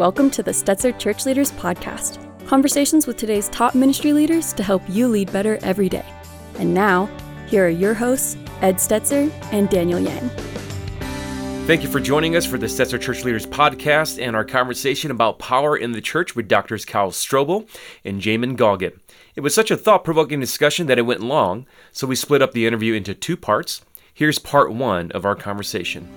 Welcome to the Stetzer Church Leaders Podcast conversations with today's top ministry leaders to help you lead better every day. And now, here are your hosts, Ed Stetzer and Daniel Yang. Thank you for joining us for the Stetzer Church Leaders Podcast and our conversation about power in the church with Doctors Kyle Strobel and Jamin Goggin. It was such a thought provoking discussion that it went long, so we split up the interview into two parts. Here's part one of our conversation.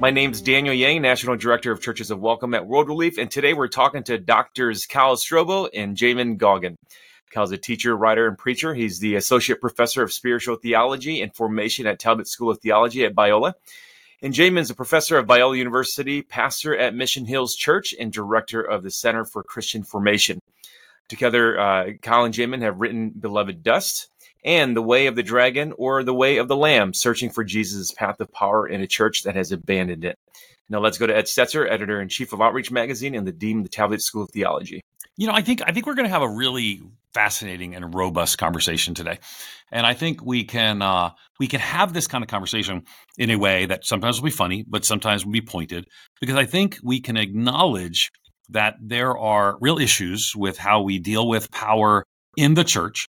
My name's Daniel Yang, National Director of Churches of Welcome at World Relief, and today we're talking to Doctors Kyle Strobel and Jamin Goggin. Kyle's a teacher, writer, and preacher. He's the Associate Professor of Spiritual Theology and Formation at Talbot School of Theology at Biola. And Jamin's a professor of Biola University, pastor at Mission Hills Church, and director of the Center for Christian Formation. Together, uh, Kyle and Jamin have written Beloved Dust, and The Way of the Dragon or The Way of the Lamb, searching for Jesus' path of power in a church that has abandoned it. Now let's go to Ed Stetzer, editor in chief of Outreach Magazine and the dean of the Talbot School of Theology. You know, I think I think we're going to have a really fascinating and robust conversation today, and I think we can uh, we can have this kind of conversation in a way that sometimes will be funny, but sometimes will be pointed, because I think we can acknowledge that there are real issues with how we deal with power in the church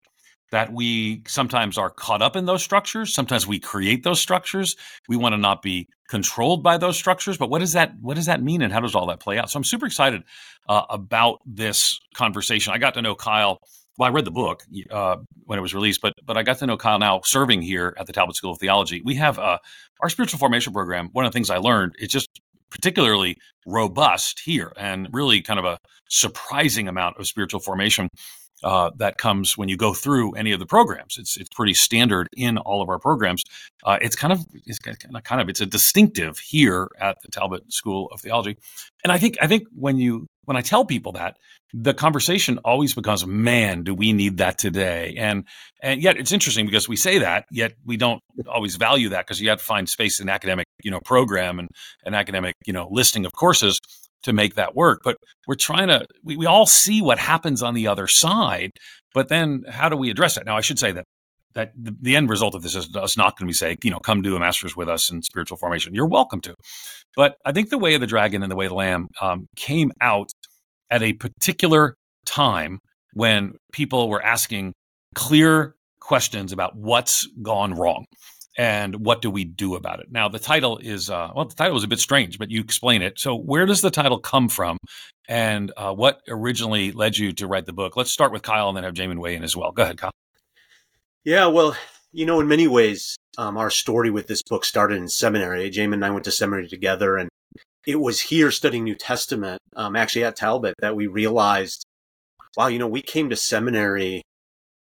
that we sometimes are caught up in those structures. Sometimes we create those structures. We want to not be controlled by those structures but what does that what does that mean and how does all that play out? So i'm super excited uh, about this conversation. I got to know kyle well i read the book uh, when it was released but but i got to know kyle now serving here at the talbot school of theology. We have uh, our spiritual formation program one of the things i learned it's just particularly robust here and really kind of a surprising amount of spiritual formation uh, that comes when you go through any of the programs. It's it's pretty standard in all of our programs. Uh, it's kind of it's kind of it's a distinctive here at the Talbot School of Theology, and I think I think when you when I tell people that the conversation always becomes, man, do we need that today? And and yet it's interesting because we say that, yet we don't always value that because you have to find space in academic you know program and an academic you know listing of courses to make that work. But we're trying to, we, we all see what happens on the other side, but then how do we address that? Now, I should say that that the, the end result of this is us not going to be saying, you know, come do a master's with us in spiritual formation. You're welcome to. But I think the way of the dragon and the way of the lamb um, came out at a particular time when people were asking clear questions about what's gone wrong and what do we do about it? Now, the title is uh, well, the title is a bit strange, but you explain it. So, where does the title come from, and uh, what originally led you to write the book? Let's start with Kyle, and then have Jamin weigh in as well. Go ahead, Kyle. Yeah, well, you know, in many ways, um, our story with this book started in seminary. Jamin and I went to seminary together, and it was here studying New Testament, um, actually at Talbot, that we realized, wow, you know, we came to seminary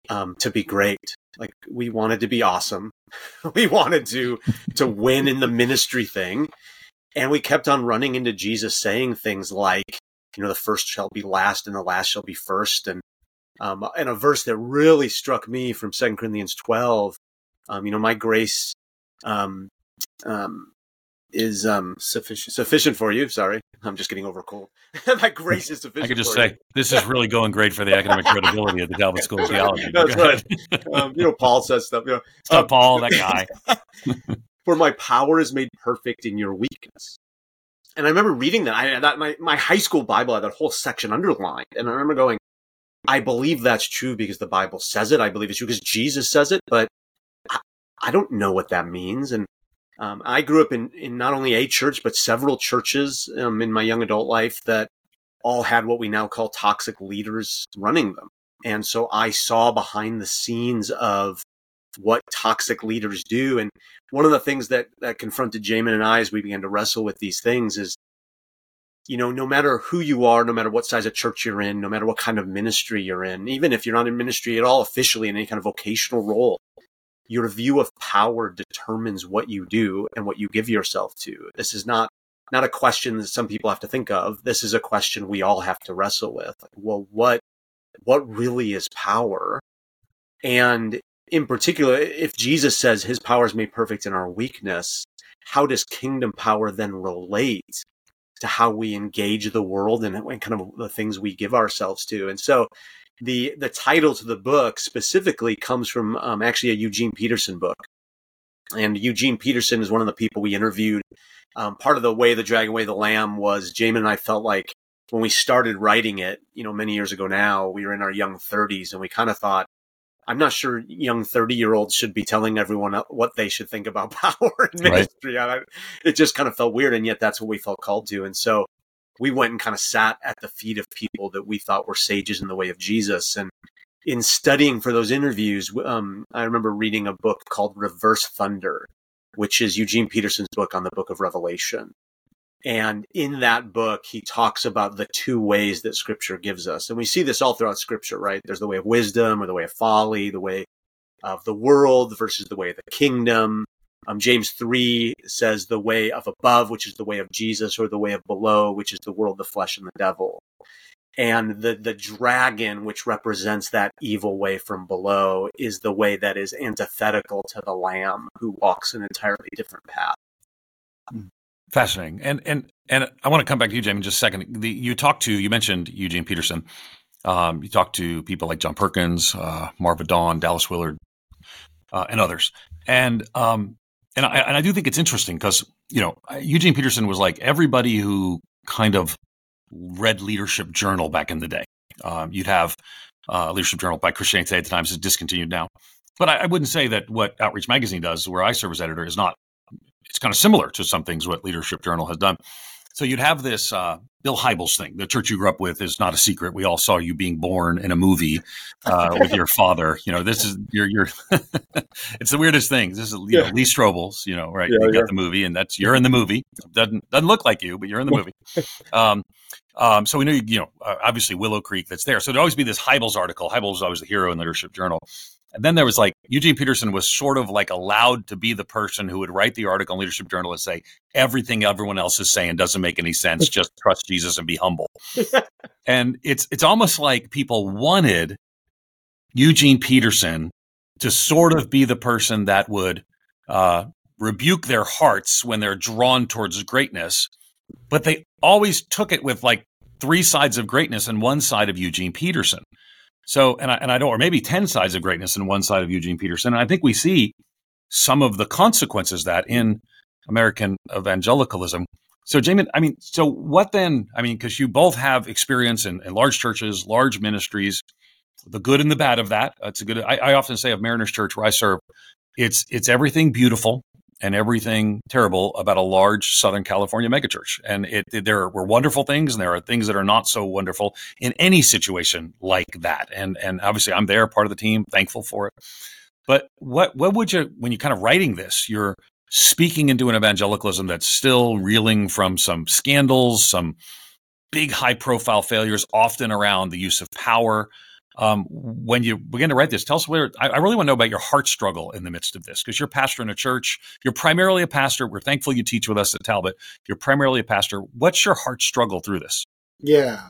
um, to be great. Like we wanted to be awesome. we wanted to to win in the ministry thing. And we kept on running into Jesus saying things like, you know, the first shall be last and the last shall be first. And um, and a verse that really struck me from Second Corinthians 12, um, you know, my grace um, um, is um, sufficient sufficient for you. Sorry, I'm just getting over a cold. My grace is sufficient. I could just say you. this is really going great for the academic credibility of the Talbot School of Theology. That's right. Um, you know, Paul says stuff. You know, um, Paul, that guy. for my power is made perfect in your weakness. And I remember reading that. I that my my high school Bible had that whole section underlined, and I remember going, I believe that's true because the Bible says it. I believe it's true because Jesus says it, but I, I don't know what that means. And um, I grew up in, in not only a church, but several churches um, in my young adult life that all had what we now call toxic leaders running them. And so I saw behind the scenes of what toxic leaders do. And one of the things that, that confronted Jamin and I as we began to wrestle with these things is, you know, no matter who you are, no matter what size of church you're in, no matter what kind of ministry you're in, even if you're not in ministry at all officially in any kind of vocational role, your view of power determines what you do and what you give yourself to. This is not not a question that some people have to think of. This is a question we all have to wrestle with. Well, what what really is power? And in particular, if Jesus says his power is made perfect in our weakness, how does kingdom power then relate to how we engage the world and, and kind of the things we give ourselves to? And so the the title to the book specifically comes from um, actually a Eugene Peterson book, and Eugene Peterson is one of the people we interviewed um, part of the way the Dragon Way the Lamb was Jamin and I felt like when we started writing it, you know, many years ago now, we were in our young 30s and we kind of thought, I'm not sure young 30 year olds should be telling everyone what they should think about power and ministry. Right. It just kind of felt weird. And yet that's what we felt called to. And so we went and kind of sat at the feet of people that we thought were sages in the way of Jesus. And in studying for those interviews, um, I remember reading a book called Reverse Thunder, which is Eugene Peterson's book on the book of Revelation. And in that book, he talks about the two ways that scripture gives us. And we see this all throughout scripture, right? There's the way of wisdom or the way of folly, the way of the world versus the way of the kingdom. Um, James 3 says the way of above, which is the way of Jesus, or the way of below, which is the world, the flesh, and the devil. And the, the dragon, which represents that evil way from below, is the way that is antithetical to the lamb who walks an entirely different path. Fascinating. And and and I want to come back to you, Jamin, in just a second. The, you talked to you mentioned Eugene Peterson. Um, you talked to people like John Perkins, uh, Marva Dawn, Dallas Willard, uh, and others. And um, and I and I do think it's interesting because you know Eugene Peterson was like everybody who kind of read Leadership Journal back in the day. Um, you'd have uh, Leadership Journal by Christianity Today at the times is discontinued now. But I, I, wouldn't say that what Outreach Magazine does, where I serve as editor, is not it's kind of similar to some things what Leadership Journal has done. So you'd have this uh, Bill Hybels thing. The church you grew up with is not a secret. We all saw you being born in a movie uh, with your father. You know, this is your your. it's the weirdest thing. This is you yeah. know, Lee Strobel's. You know, right? Yeah, you got yeah. the movie, and that's you're in the movie. Doesn't doesn't look like you, but you're in the movie. Um, um, so we know, you know, uh, obviously Willow Creek that's there. So there'd always be this Hybels article. Hybels was always the hero in Leadership Journal. And then there was like Eugene Peterson was sort of like allowed to be the person who would write the article in Leadership Journal and say everything everyone else is saying doesn't make any sense. Just trust Jesus and be humble. and it's it's almost like people wanted Eugene Peterson to sort of be the person that would uh, rebuke their hearts when they're drawn towards greatness, but they always took it with like three sides of greatness and one side of Eugene Peterson. So, and I, and I don't, or maybe 10 sides of greatness in one side of Eugene Peterson. And I think we see some of the consequences that in American evangelicalism. So, Jamin, I mean, so what then? I mean, because you both have experience in, in, large churches, large ministries, the good and the bad of that. It's a good. I, I often say of Mariners Church where I serve, it's it's everything beautiful and everything terrible about a large Southern California megachurch. And it, it, there were wonderful things, and there are things that are not so wonderful in any situation like that. And and obviously, I'm there, part of the team, thankful for it. But what what would you when you're kind of writing this? You're speaking into an evangelicalism that's still reeling from some scandals, some big high profile failures, often around the use of power. Um, when you begin to write this, tell us where I, I really want to know about your heart struggle in the midst of this because you're a pastor in a church. You're primarily a pastor. We're thankful you teach with us at Talbot. You're primarily a pastor. What's your heart struggle through this? Yeah.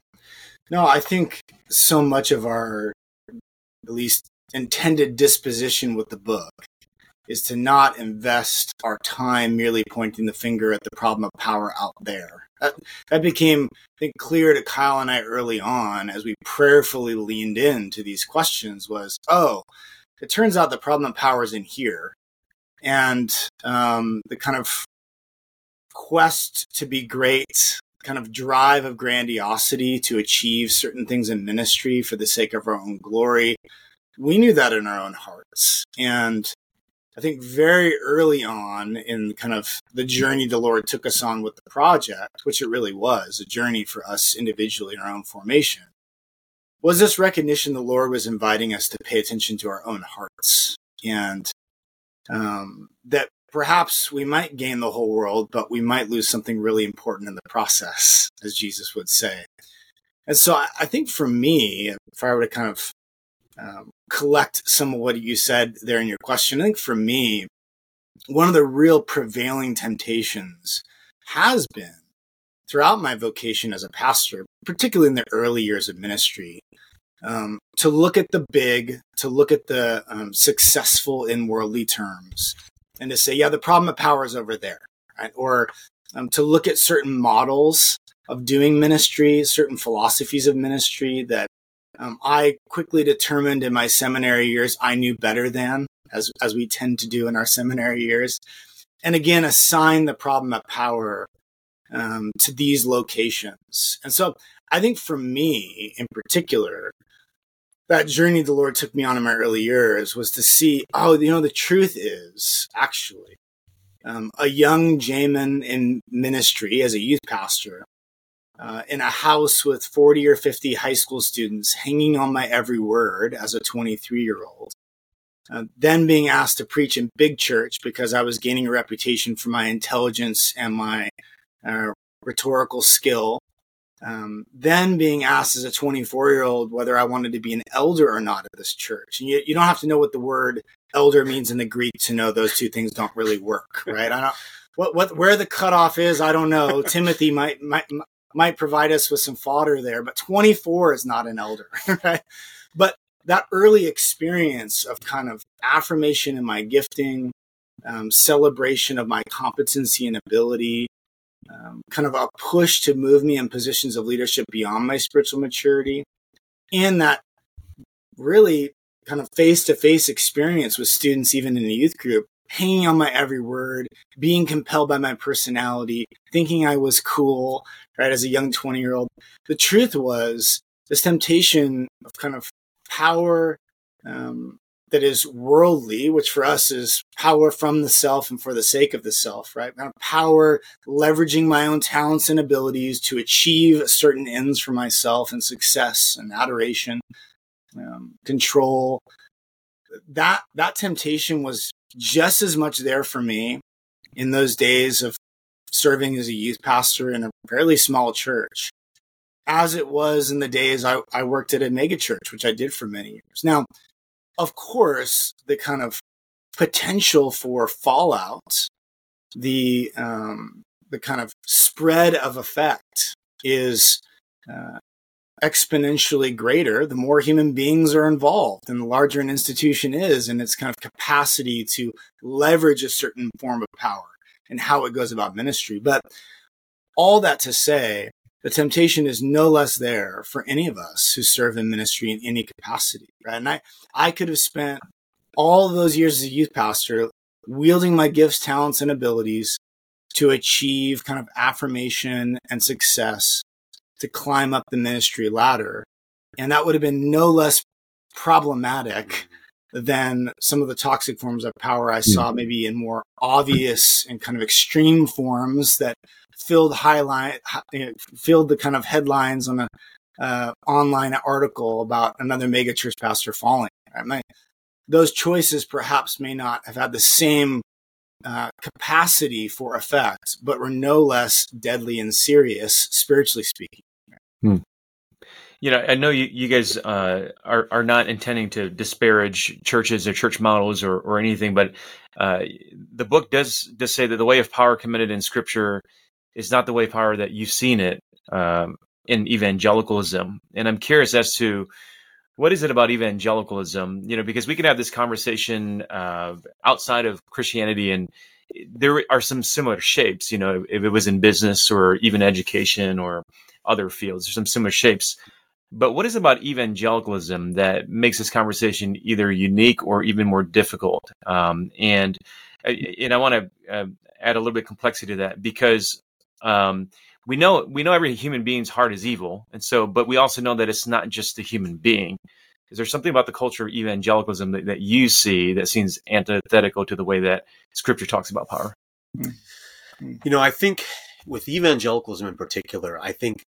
No, I think so much of our, at least intended disposition with the book is to not invest our time merely pointing the finger at the problem of power out there that, that became, I think, clear to Kyle and I early on as we prayerfully leaned into these questions was, oh, it turns out the problem of power is in here. And um, the kind of quest to be great, kind of drive of grandiosity to achieve certain things in ministry for the sake of our own glory, we knew that in our own hearts. And I think very early on in kind of the journey the Lord took us on with the project, which it really was a journey for us individually in our own formation, was this recognition the Lord was inviting us to pay attention to our own hearts and um, that perhaps we might gain the whole world, but we might lose something really important in the process, as Jesus would say. And so I, I think for me, if I were to kind of um, collect some of what you said there in your question. I think for me, one of the real prevailing temptations has been throughout my vocation as a pastor, particularly in the early years of ministry, um, to look at the big, to look at the um, successful in worldly terms, and to say, yeah, the problem of power is over there, right? Or um, to look at certain models of doing ministry, certain philosophies of ministry that um, I quickly determined in my seminary years I knew better than, as as we tend to do in our seminary years, and again assign the problem of power um, to these locations. And so I think for me in particular, that journey the Lord took me on in my early years was to see, oh, you know, the truth is actually um, a young Jamin in ministry as a youth pastor uh, in a house with 40 or 50 high school students hanging on my every word as a 23 year old. Uh, then being asked to preach in big church because I was gaining a reputation for my intelligence and my uh, rhetorical skill. Um, then being asked as a 24 year old whether I wanted to be an elder or not at this church. And you, you don't have to know what the word elder means in the Greek to know those two things don't really work, right? I don't, what, what, where the cutoff is, I don't know. Timothy might, might, might provide us with some fodder there, but 24 is not an elder, right? But that early experience of kind of affirmation in my gifting, um, celebration of my competency and ability, um, kind of a push to move me in positions of leadership beyond my spiritual maturity, and that really kind of face to face experience with students, even in the youth group, hanging on my every word, being compelled by my personality, thinking I was cool, right, as a young 20 year old. The truth was this temptation of kind of power um, that is worldly, which for us is power from the self and for the sake of the self, right? Kind of power, leveraging my own talents and abilities to achieve certain ends for myself and success and adoration, um, control. That that temptation was just as much there for me in those days of serving as a youth pastor in a fairly small church as it was in the days I, I worked at a megachurch, which I did for many years. Now, of course, the kind of potential for fallout, the um, the kind of spread of effect is uh, exponentially greater the more human beings are involved and the larger an institution is and its kind of capacity to leverage a certain form of power and how it goes about ministry. But all that to say, the temptation is no less there for any of us who serve in ministry in any capacity, right? And I, I could have spent all those years as a youth pastor wielding my gifts, talents, and abilities to achieve kind of affirmation and success to climb up the ministry ladder. And that would have been no less problematic than some of the toxic forms of power I saw, maybe in more obvious and kind of extreme forms that filled highlight, filled the kind of headlines on a uh, online article about another megachurch pastor falling. Right? My, those choices perhaps may not have had the same uh, capacity for effect, but were no less deadly and serious, spiritually speaking. Hmm. You know, I know you, you guys uh, are are not intending to disparage churches or church models or, or anything, but uh, the book does does say that the way of power committed in Scripture is not the way of power that you've seen it um, in evangelicalism. And I'm curious as to what is it about evangelicalism? You know, because we can have this conversation uh, outside of Christianity, and there are some similar shapes. You know, if it was in business or even education or other fields, there's some similar shapes. But what is about evangelicalism that makes this conversation either unique or even more difficult? Um, and uh, and I want to uh, add a little bit of complexity to that because um, we know we know every human being's heart is evil, and so but we also know that it's not just the human being. Is there something about the culture of evangelicalism that, that you see that seems antithetical to the way that Scripture talks about power? You know, I think with evangelicalism in particular, I think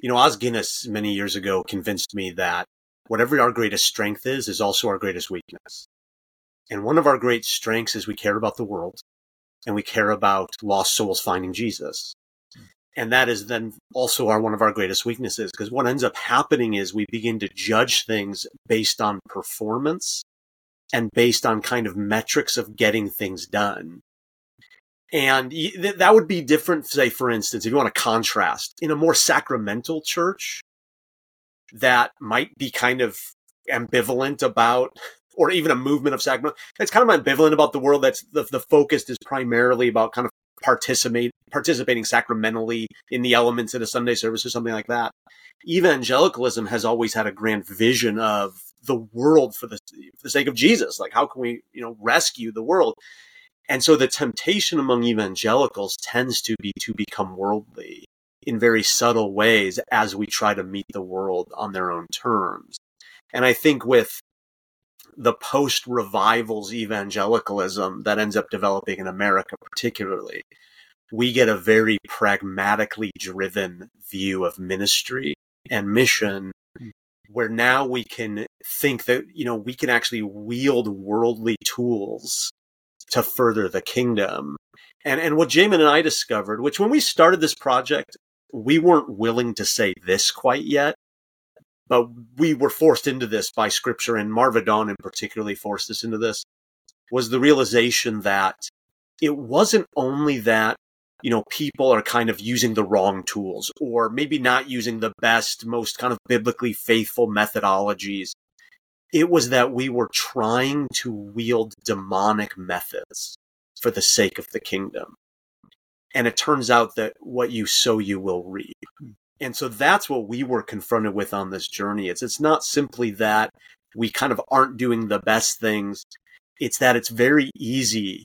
you know, Os Guinness many years ago convinced me that whatever our greatest strength is, is also our greatest weakness. And one of our great strengths is we care about the world and we care about lost souls finding Jesus. And that is then also our one of our greatest weaknesses because what ends up happening is we begin to judge things based on performance and based on kind of metrics of getting things done. And that would be different, say, for instance, if you want to contrast in a more sacramental church that might be kind of ambivalent about, or even a movement of sacrament that's kind of ambivalent about the world. That's the, the focus is primarily about kind of participate, participating sacramentally in the elements of a Sunday service or something like that. Evangelicalism has always had a grand vision of the world for the, for the sake of Jesus. Like, how can we, you know, rescue the world? And so the temptation among evangelicals tends to be to become worldly in very subtle ways as we try to meet the world on their own terms. And I think with the post revivals evangelicalism that ends up developing in America, particularly, we get a very pragmatically driven view of ministry and mission hmm. where now we can think that, you know, we can actually wield worldly tools to further the kingdom. And, and what Jamin and I discovered, which when we started this project, we weren't willing to say this quite yet, but we were forced into this by scripture and Marva Dawn in particularly forced us into this was the realization that it wasn't only that you know, people are kind of using the wrong tools or maybe not using the best, most kind of biblically faithful methodologies. It was that we were trying to wield demonic methods for the sake of the kingdom. And it turns out that what you sow, you will reap. Hmm. And so that's what we were confronted with on this journey. It's, it's not simply that we kind of aren't doing the best things. It's that it's very easy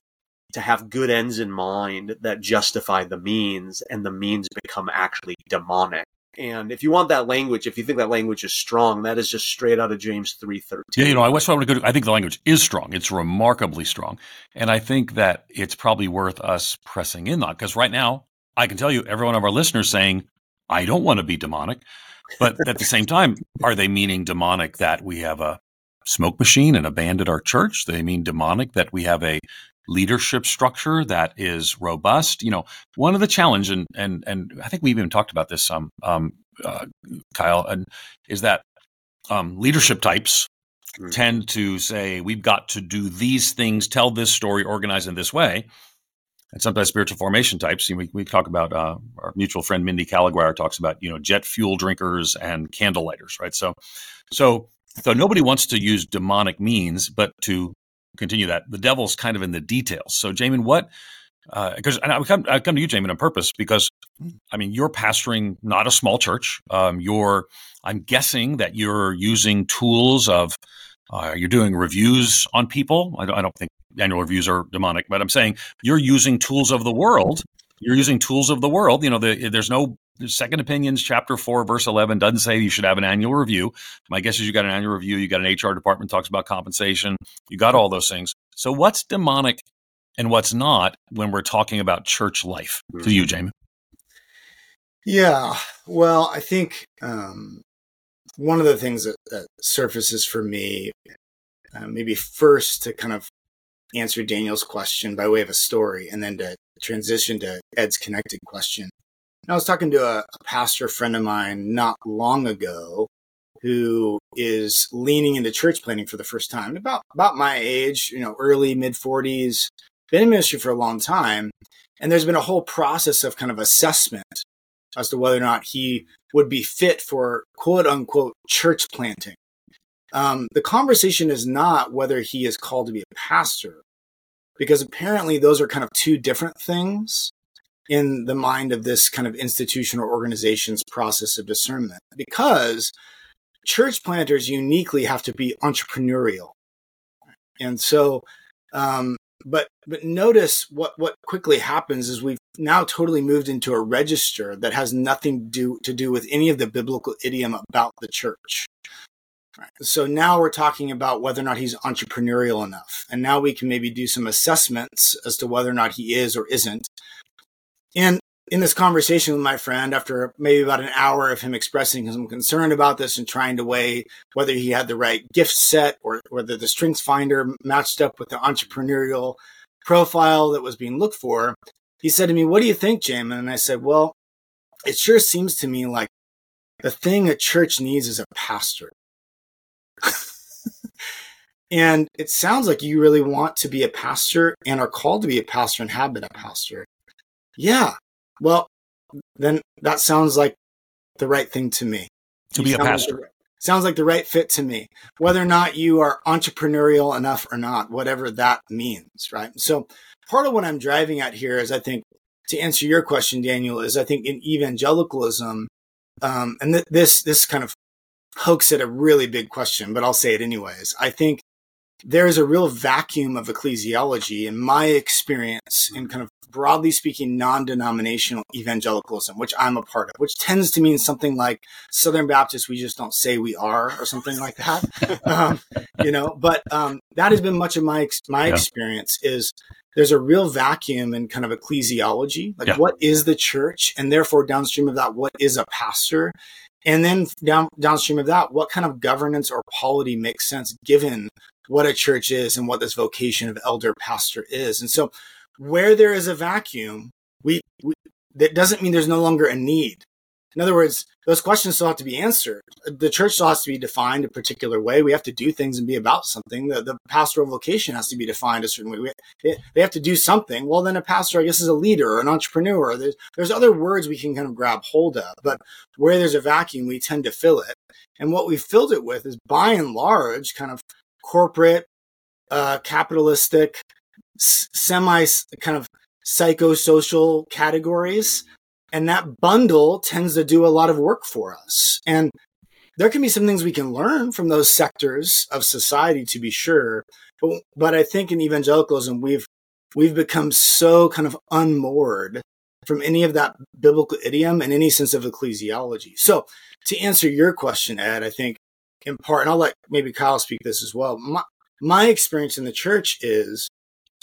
to have good ends in mind that justify the means and the means become actually demonic. And if you want that language, if you think that language is strong, that is just straight out of James 3:13. Yeah, you know, I wish I would go to, I think the language is strong. It's remarkably strong. And I think that it's probably worth us pressing in on because right now, I can tell you every one of our listeners saying, I don't want to be demonic. But at the same time, are they meaning demonic that we have a smoke machine and abandoned our church? They mean demonic that we have a leadership structure that is robust. You know, one of the challenge, and and and I think we even talked about this, um, um, uh, Kyle, and is that um, leadership types mm-hmm. tend to say we've got to do these things, tell this story, organize in this way. And sometimes spiritual formation types, you know, we, we talk about uh, our mutual friend Mindy Caliguire talks about, you know, jet fuel drinkers and candle lighters, right? So, so, so nobody wants to use demonic means, but to continue that. The devil's kind of in the details. So, Jamin, what? Because uh, I come, I come to you, Jamin, on purpose because I mean you're pastoring not a small church. Um, you're, I'm guessing that you're using tools of, uh, you're doing reviews on people. I don't, I don't think annual reviews are demonic, but I'm saying you're using tools of the world. You're using tools of the world. You know, the, there's no Second Opinions, chapter four, verse 11, doesn't say you should have an annual review. My guess is you got an annual review. You got an HR department talks about compensation. You got all those things. So, what's demonic and what's not when we're talking about church life? To you, mm-hmm. Yeah. Well, I think um, one of the things that, that surfaces for me, uh, maybe first to kind of answer Daniel's question by way of a story, and then to transition to Ed's connected question I was talking to a, a pastor friend of mine not long ago who is leaning into church planting for the first time, about about my age, you know, early mid 40s, been in ministry for a long time, and there's been a whole process of kind of assessment as to whether or not he would be fit for quote unquote church planting. Um, the conversation is not whether he is called to be a pastor, because apparently those are kind of two different things in the mind of this kind of institution or organization's process of discernment because church planters uniquely have to be entrepreneurial. And so, um, but but notice what what quickly happens is we've now totally moved into a register that has nothing to do to do with any of the biblical idiom about the church. Right. So now we're talking about whether or not he's entrepreneurial enough, and now we can maybe do some assessments as to whether or not he is or isn't. And in this conversation with my friend, after maybe about an hour of him expressing some concern about this and trying to weigh whether he had the right gift set or whether the strengths finder matched up with the entrepreneurial profile that was being looked for, he said to me, What do you think, Jamin? And I said, Well, it sure seems to me like the thing a church needs is a pastor. and it sounds like you really want to be a pastor and are called to be a pastor and have been a pastor. Yeah. Well, then that sounds like the right thing to me. To you be a pastor. Like sounds like the right fit to me. Whether or not you are entrepreneurial enough or not, whatever that means, right? So part of what I'm driving at here is I think to answer your question, Daniel, is I think in evangelicalism, um, and th- this this kind of pokes at a really big question, but I'll say it anyways. I think there's a real vacuum of ecclesiology in my experience in kind of broadly speaking non-denominational evangelicalism which i'm a part of which tends to mean something like southern baptist we just don't say we are or something like that um, you know but um, that has been much of my my yeah. experience is there's a real vacuum in kind of ecclesiology like yeah. what is the church and therefore downstream of that what is a pastor and then down downstream of that what kind of governance or polity makes sense given what a church is and what this vocation of elder pastor is. And so where there is a vacuum, we, we that doesn't mean there's no longer a need. In other words, those questions still have to be answered. The church still has to be defined a particular way. We have to do things and be about something. The, the pastoral vocation has to be defined a certain way. We, they have to do something. Well, then a pastor, I guess, is a leader or an entrepreneur. There's, there's other words we can kind of grab hold of. But where there's a vacuum, we tend to fill it. And what we filled it with is by and large kind of corporate, uh, capitalistic, semi kind of psychosocial categories. And that bundle tends to do a lot of work for us. And there can be some things we can learn from those sectors of society to be sure. But, but I think in evangelicalism, we've, we've become so kind of unmoored from any of that biblical idiom and any sense of ecclesiology. So to answer your question, Ed, I think in part, and I'll let maybe Kyle speak this as well. My, my experience in the church is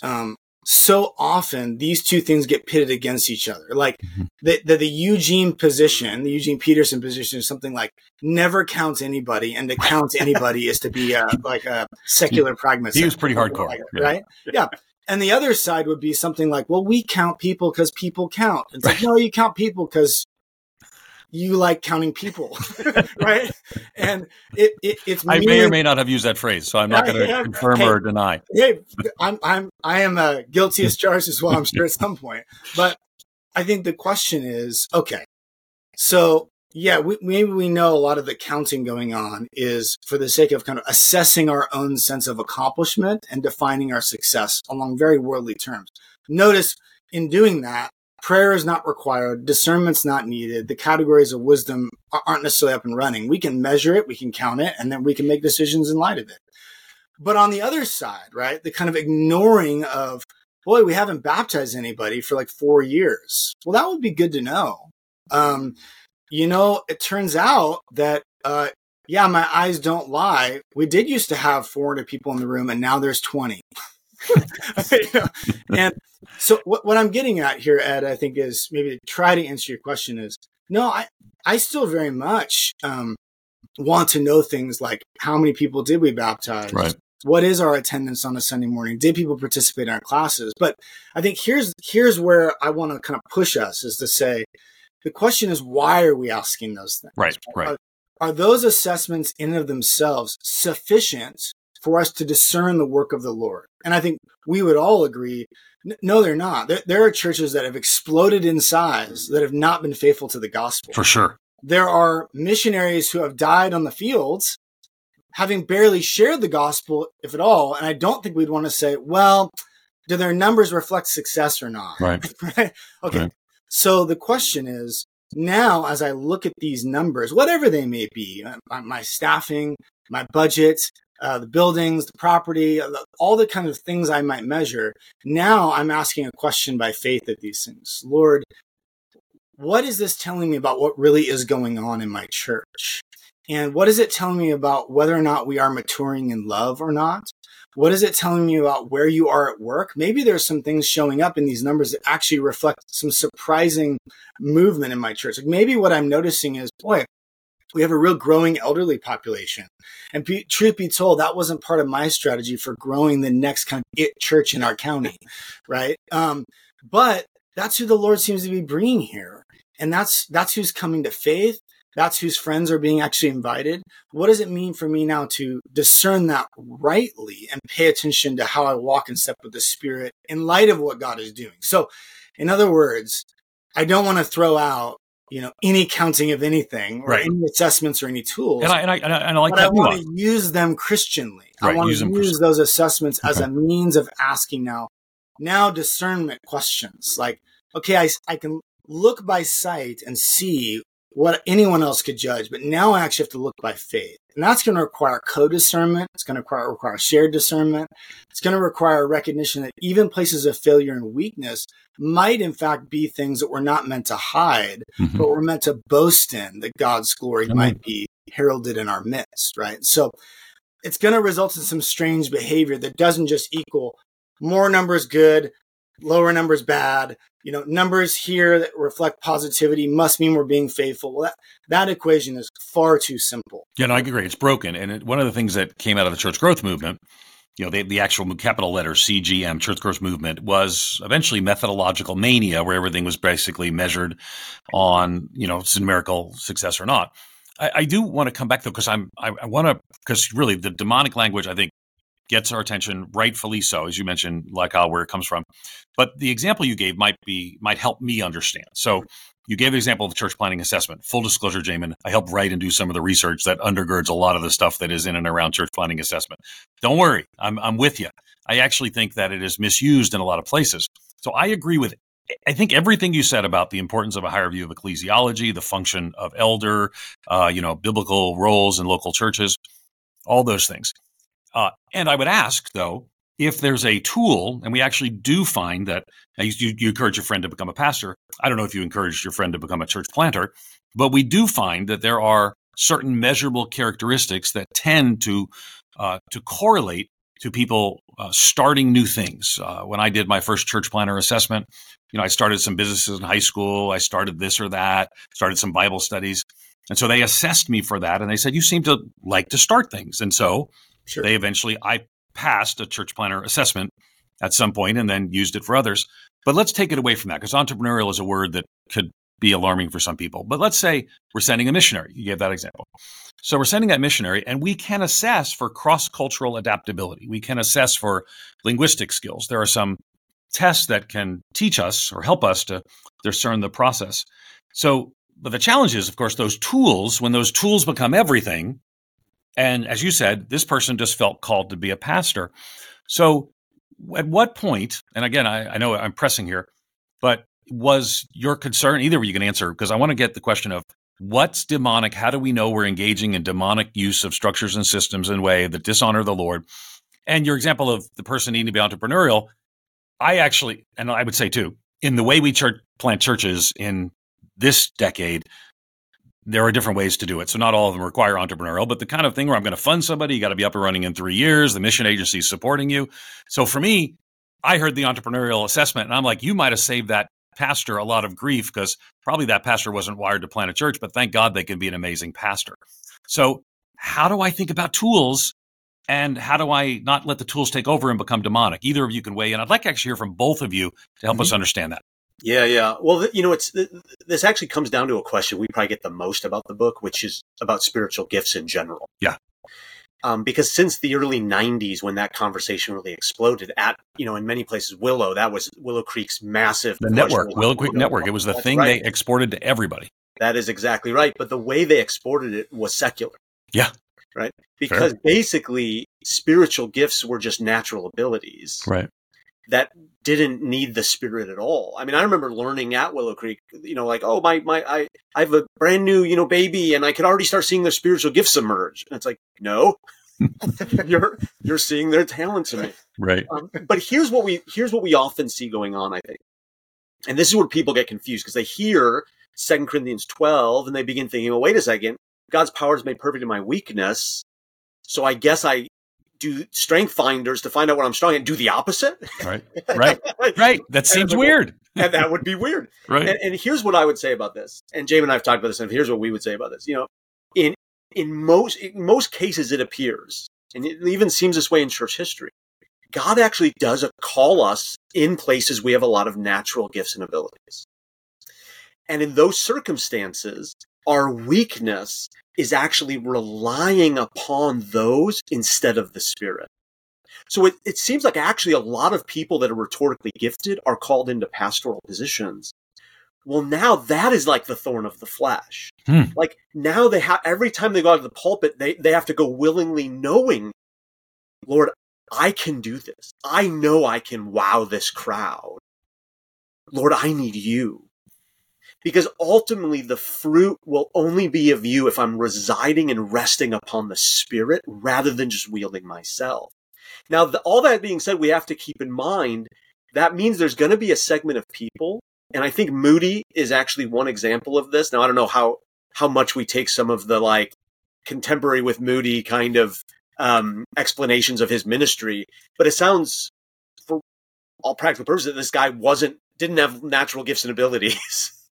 um, so often these two things get pitted against each other. Like mm-hmm. the, the, the Eugene position, the Eugene Peterson position is something like never count anybody, and to count anybody is to be a, like a secular pragmatist. He was pretty hardcore, like yeah. right? Yeah. And the other side would be something like, well, we count people because people count. It's like, no, you count people because you like counting people, right? And it, it it's. I may or may not have used that phrase, so I'm not going to confirm hey, or deny. Hey, I'm I'm I am uh, guilty as charged as well. I'm sure at some point, but I think the question is okay. So yeah, we, maybe we know a lot of the counting going on is for the sake of kind of assessing our own sense of accomplishment and defining our success along very worldly terms. Notice in doing that, prayer is not required. Discernment's not needed. The categories of wisdom aren't necessarily up and running. We can measure it we can count it and then we can make decisions in light of it. But on the other side right the kind of ignoring of boy we haven't baptized anybody for like four years. Well that would be good to know. Um, you know it turns out that uh, yeah my eyes don't lie. We did used to have 400 people in the room and now there's 20 and so what, what I'm getting at here, Ed, I think is maybe to try to answer your question is no, I, I still very much um, want to know things like how many people did we baptize? Right. What is our attendance on a Sunday morning? Did people participate in our classes? But I think here's here's where I want to kind of push us is to say the question is why are we asking those things? Right, right. Are, are those assessments in and of themselves sufficient for us to discern the work of the Lord? And I think we would all agree no, they're not. There, there, are churches that have exploded in size that have not been faithful to the gospel. For sure. There are missionaries who have died on the fields, having barely shared the gospel, if at all. And I don't think we'd want to say, well, do their numbers reflect success or not? Right. right? Okay. Right. So the question is now, as I look at these numbers, whatever they may be, uh, my staffing, my budget, uh, the buildings, the property, uh, all the kind of things I might measure. Now I'm asking a question by faith at these things. Lord, what is this telling me about what really is going on in my church? And what is it telling me about whether or not we are maturing in love or not? What is it telling me about where you are at work? Maybe there's some things showing up in these numbers that actually reflect some surprising movement in my church. Like maybe what I'm noticing is, boy, we have a real growing elderly population. And be, truth be told, that wasn't part of my strategy for growing the next kind of church in our county, right? Um, but that's who the Lord seems to be bringing here, and that's that's who's coming to faith. That's whose friends are being actually invited. What does it mean for me now to discern that rightly and pay attention to how I walk in step with the Spirit in light of what God is doing? So, in other words, I don't want to throw out you know any counting of anything or right. any assessments or any tools. And I and I, and I, and I like but that. I want to use them Christianly. Right. I want use to use those assessments okay. as a means of asking now now discernment questions like okay I, I can look by sight and see what anyone else could judge, but now I actually have to look by faith. And that's going to require co-discernment. It's going to require, require shared discernment. It's going to require recognition that even places of failure and weakness might in fact be things that we're not meant to hide, mm-hmm. but we're meant to boast in that God's glory mm-hmm. might be heralded in our midst, right? So it's going to result in some strange behavior that doesn't just equal more numbers good, lower numbers bad, you know, numbers here that reflect positivity must mean we're being faithful. Well, that, that equation is far too simple. Yeah, no, I agree. It's broken. And it, one of the things that came out of the church growth movement, you know, the, the actual capital letter CGM, church growth movement, was eventually methodological mania, where everything was basically measured on, you know, numerical success or not. I, I do want to come back though, because I'm, I, I want to, because really the demonic language, I think, gets our attention, rightfully so, as you mentioned, like how where it comes from. But the example you gave might be might help me understand. So you gave the example of church planting assessment. Full disclosure, Jamin, I helped write and do some of the research that undergirds a lot of the stuff that is in and around church planting assessment. Don't worry, I'm I'm with you. I actually think that it is misused in a lot of places. So I agree with I think everything you said about the importance of a higher view of ecclesiology, the function of elder, uh, you know, biblical roles in local churches, all those things. Uh, and I would ask, though, if there's a tool, and we actually do find that you, you encourage your friend to become a pastor. I don't know if you encouraged your friend to become a church planter, but we do find that there are certain measurable characteristics that tend to uh, to correlate to people uh, starting new things. Uh, when I did my first church planter assessment, you know, I started some businesses in high school. I started this or that. Started some Bible studies, and so they assessed me for that, and they said, "You seem to like to start things," and so Sure. They eventually, I passed a church planter assessment at some point and then used it for others. But let's take it away from that because entrepreneurial is a word that could be alarming for some people. But let's say we're sending a missionary. You gave that example. So we're sending that missionary and we can assess for cross cultural adaptability. We can assess for linguistic skills. There are some tests that can teach us or help us to discern the process. So, but the challenge is, of course, those tools, when those tools become everything, and as you said, this person just felt called to be a pastor. So, at what point, and again, I, I know I'm pressing here, but was your concern, either you can answer, because I want to get the question of what's demonic? How do we know we're engaging in demonic use of structures and systems in a way that dishonor the Lord? And your example of the person needing to be entrepreneurial, I actually, and I would say too, in the way we church, plant churches in this decade, there are different ways to do it. So not all of them require entrepreneurial, but the kind of thing where I'm going to fund somebody, you got to be up and running in three years. The mission agency is supporting you. So for me, I heard the entrepreneurial assessment and I'm like, you might have saved that pastor a lot of grief because probably that pastor wasn't wired to plant a church, but thank God they can be an amazing pastor. So how do I think about tools and how do I not let the tools take over and become demonic? Either of you can weigh in. I'd like to actually hear from both of you to help mm-hmm. us understand that. Yeah, yeah. Well, you know, it's this actually comes down to a question we probably get the most about the book, which is about spiritual gifts in general. Yeah. Um, because since the early '90s, when that conversation really exploded, at you know, in many places, Willow, that was Willow Creek's massive the network, Willow Creek Network. It was the That's thing right. they exported to everybody. That is exactly right. But the way they exported it was secular. Yeah. Right. Because Fair. basically, spiritual gifts were just natural abilities. Right that didn't need the spirit at all. I mean, I remember learning at Willow Creek, you know, like, oh, my, my, I, I have a brand new, you know, baby and I could already start seeing their spiritual gifts emerge. And it's like, no, you're, you're seeing their talents in me. Right. Um, but here's what we, here's what we often see going on, I think. And this is where people get confused because they hear Second Corinthians 12 and they begin thinking, well, wait a second. God's power is made perfect in my weakness. So I guess I do strength finders to find out what I'm strong and do the opposite. Right. Right. right. That seems weird. and that would be weird. Right. And, and, here's what I would say about this. And Jamin and I have talked about this, and here's what we would say about this. You know, in in most in most cases, it appears, and it even seems this way in church history. God actually does call us in places we have a lot of natural gifts and abilities. And in those circumstances, our weakness is actually relying upon those instead of the spirit. So it, it seems like actually a lot of people that are rhetorically gifted are called into pastoral positions. Well, now that is like the thorn of the flesh. Hmm. Like now they have, every time they go out of the pulpit, they, they have to go willingly knowing, Lord, I can do this. I know I can wow this crowd. Lord, I need you. Because ultimately the fruit will only be of you if I'm residing and resting upon the Spirit rather than just wielding myself. Now, the, all that being said, we have to keep in mind that means there's going to be a segment of people, and I think Moody is actually one example of this. Now, I don't know how how much we take some of the like contemporary with Moody kind of um, explanations of his ministry, but it sounds, for all practical purposes, that this guy wasn't didn't have natural gifts and abilities.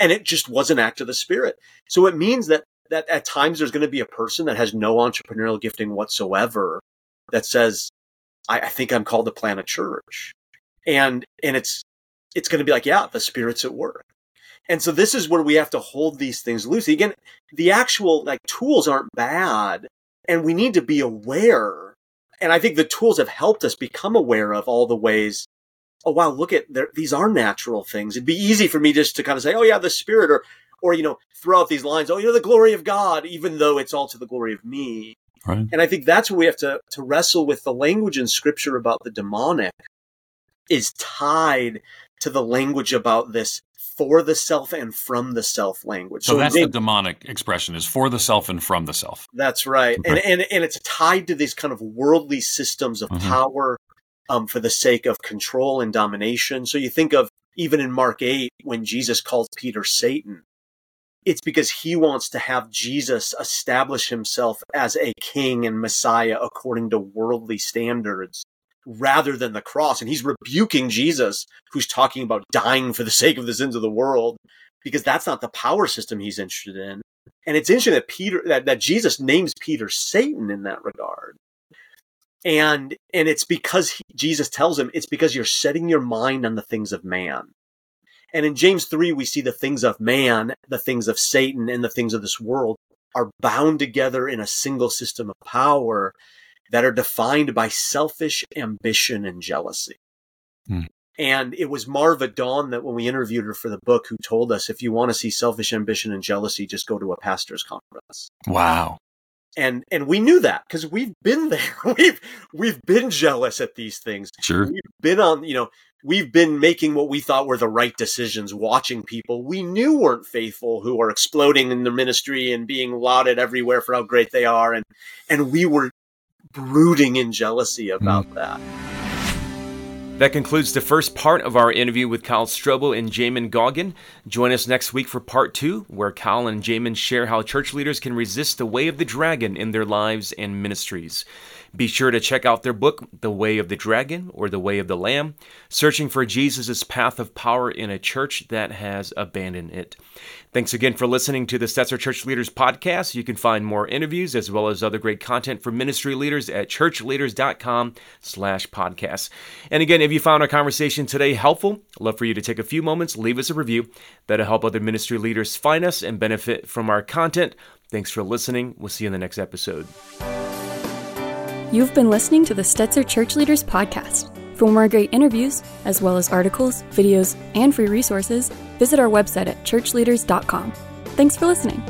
and it just was an act of the spirit. So it means that that at times there's going to be a person that has no entrepreneurial gifting whatsoever that says, I, I think I'm called to plant a church. And and it's it's going to be like, yeah, the spirit's at work. And so this is where we have to hold these things loosely. Again, the actual like tools aren't bad and we need to be aware. And I think the tools have helped us become aware of all the ways oh wow, look at these are natural things. It'd be easy for me just to kind of say, oh yeah, the spirit, or or you know, throw out these lines, oh you know, the glory of God, even though it's all to the glory of me. Right. And I think that's where we have to to wrestle with the language in Scripture about the demonic is tied to the language about this for the self and from the self language. So, so that's they, the demonic expression is for the self and from the self. That's right. And, and and it's tied to these kind of worldly systems of mm-hmm. power um, for the sake of control and domination. So you think of even in Mark 8, when Jesus calls Peter Satan, it's because he wants to have Jesus establish himself as a king and Messiah according to worldly standards rather than the cross. And he's rebuking Jesus, who's talking about dying for the sake of the sins of the world, because that's not the power system he's interested in. And it's interesting that Peter, that, that Jesus names Peter Satan in that regard and and it's because he, Jesus tells him it's because you're setting your mind on the things of man. And in James 3 we see the things of man, the things of Satan and the things of this world are bound together in a single system of power that are defined by selfish ambition and jealousy. Hmm. And it was Marva Dawn that when we interviewed her for the book who told us if you want to see selfish ambition and jealousy just go to a pastor's conference. Wow and and we knew that because we've been there. We've we've been jealous at these things. Sure. We've been on you know we've been making what we thought were the right decisions watching people we knew weren't faithful who are exploding in the ministry and being lauded everywhere for how great they are. And and we were brooding in jealousy about mm. that that concludes the first part of our interview with Kyle Strobel and Jamin Goggin. Join us next week for part two, where Kyle and Jamin share how church leaders can resist the way of the dragon in their lives and ministries. Be sure to check out their book, The Way of the Dragon or The Way of the Lamb, searching for Jesus' path of power in a church that has abandoned it. Thanks again for listening to the Stetzer Church Leaders podcast. You can find more interviews as well as other great content for ministry leaders at churchleaders.com slash podcasts. And again, if you found our conversation today helpful, I'd love for you to take a few moments, leave us a review. That'll help other ministry leaders find us and benefit from our content. Thanks for listening. We'll see you in the next episode. You've been listening to the Stetzer Church Leaders Podcast. For more great interviews, as well as articles, videos, and free resources, visit our website at churchleaders.com. Thanks for listening.